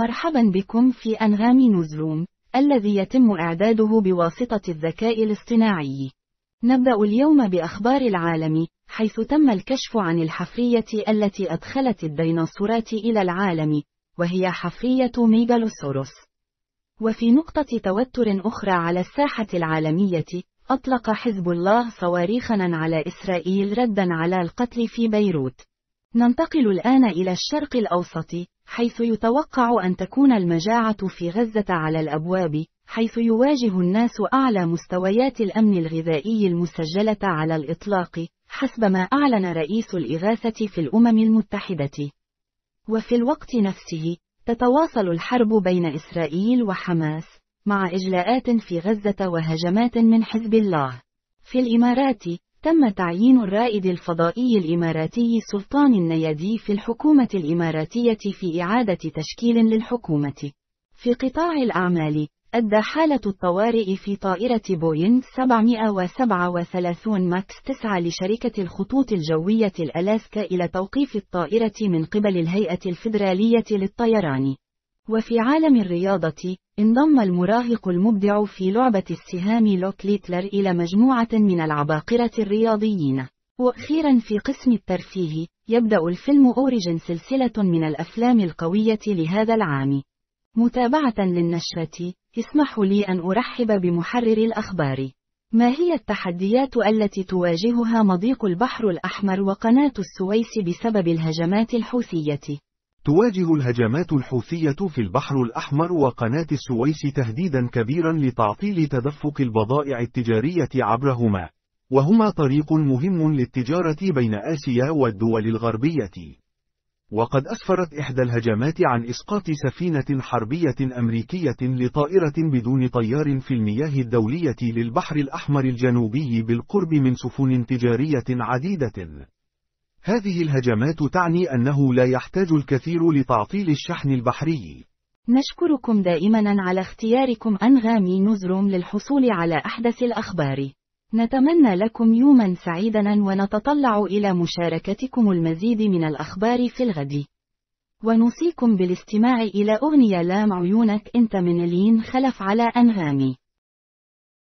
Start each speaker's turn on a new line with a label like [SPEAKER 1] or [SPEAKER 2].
[SPEAKER 1] مرحبا بكم في أنغام نوزروم، الذي يتم إعداده بواسطة الذكاء الاصطناعي. نبدأ اليوم بأخبار العالم، حيث تم الكشف عن الحفرية التي أدخلت الديناصورات إلى العالم، وهي حفرية ميغالوسوروس. وفي نقطة توتر أخرى على الساحة العالمية، أطلق حزب الله صواريخا على إسرائيل ردا على القتل في بيروت. ننتقل الآن إلى الشرق الأوسط، حيث يتوقع أن تكون المجاعة في غزة على الأبواب، حيث يواجه الناس أعلى مستويات الأمن الغذائي المسجلة على الإطلاق، حسب ما أعلن رئيس الإغاثة في الأمم المتحدة. وفي الوقت نفسه، تتواصل الحرب بين إسرائيل وحماس، مع إجلاءات في غزة وهجمات من حزب الله. في الإمارات، تم تعيين الرائد الفضائي الإماراتي سلطان النيادي في الحكومة الإماراتية في إعادة تشكيل للحكومة. في قطاع الأعمال، أدى حالة الطوارئ في طائرة بوينغ 737 ماكس 9 لشركة الخطوط الجوية الألاسكا إلى توقيف الطائرة من قبل الهيئة الفيدرالية للطيران. وفي عالم الرياضة، انضم المراهق المبدع في لعبة السهام لوك ليتلر إلى مجموعة من العباقرة الرياضيين. وأخيرا في قسم الترفيه، يبدأ الفيلم أوريجن سلسلة من الأفلام القوية لهذا العام. متابعة للنشرة، اسمحوا لي أن أرحب بمحرر الأخبار. ما هي التحديات التي تواجهها مضيق البحر الأحمر وقناة السويس بسبب الهجمات الحوثية؟
[SPEAKER 2] تواجه الهجمات الحوثية في البحر الأحمر وقناة السويس تهديدا كبيرا لتعطيل تدفق البضائع التجارية عبرهما، وهما طريق مهم للتجارة بين آسيا والدول الغربية. وقد أسفرت إحدى الهجمات عن إسقاط سفينة حربية أمريكية لطائرة بدون طيار في المياه الدولية للبحر الأحمر الجنوبي بالقرب من سفن تجارية عديدة. هذه الهجمات تعني أنه لا يحتاج الكثير لتعطيل الشحن البحري.
[SPEAKER 1] نشكركم دائما على اختياركم أنغامي نزروم للحصول على أحدث الأخبار. نتمنى لكم يوما سعيدا ونتطلع إلى مشاركتكم المزيد من الأخبار في الغد. ونوصيكم بالاستماع إلى أغنية لام عيونك أنت من لين خلف على أنغامي.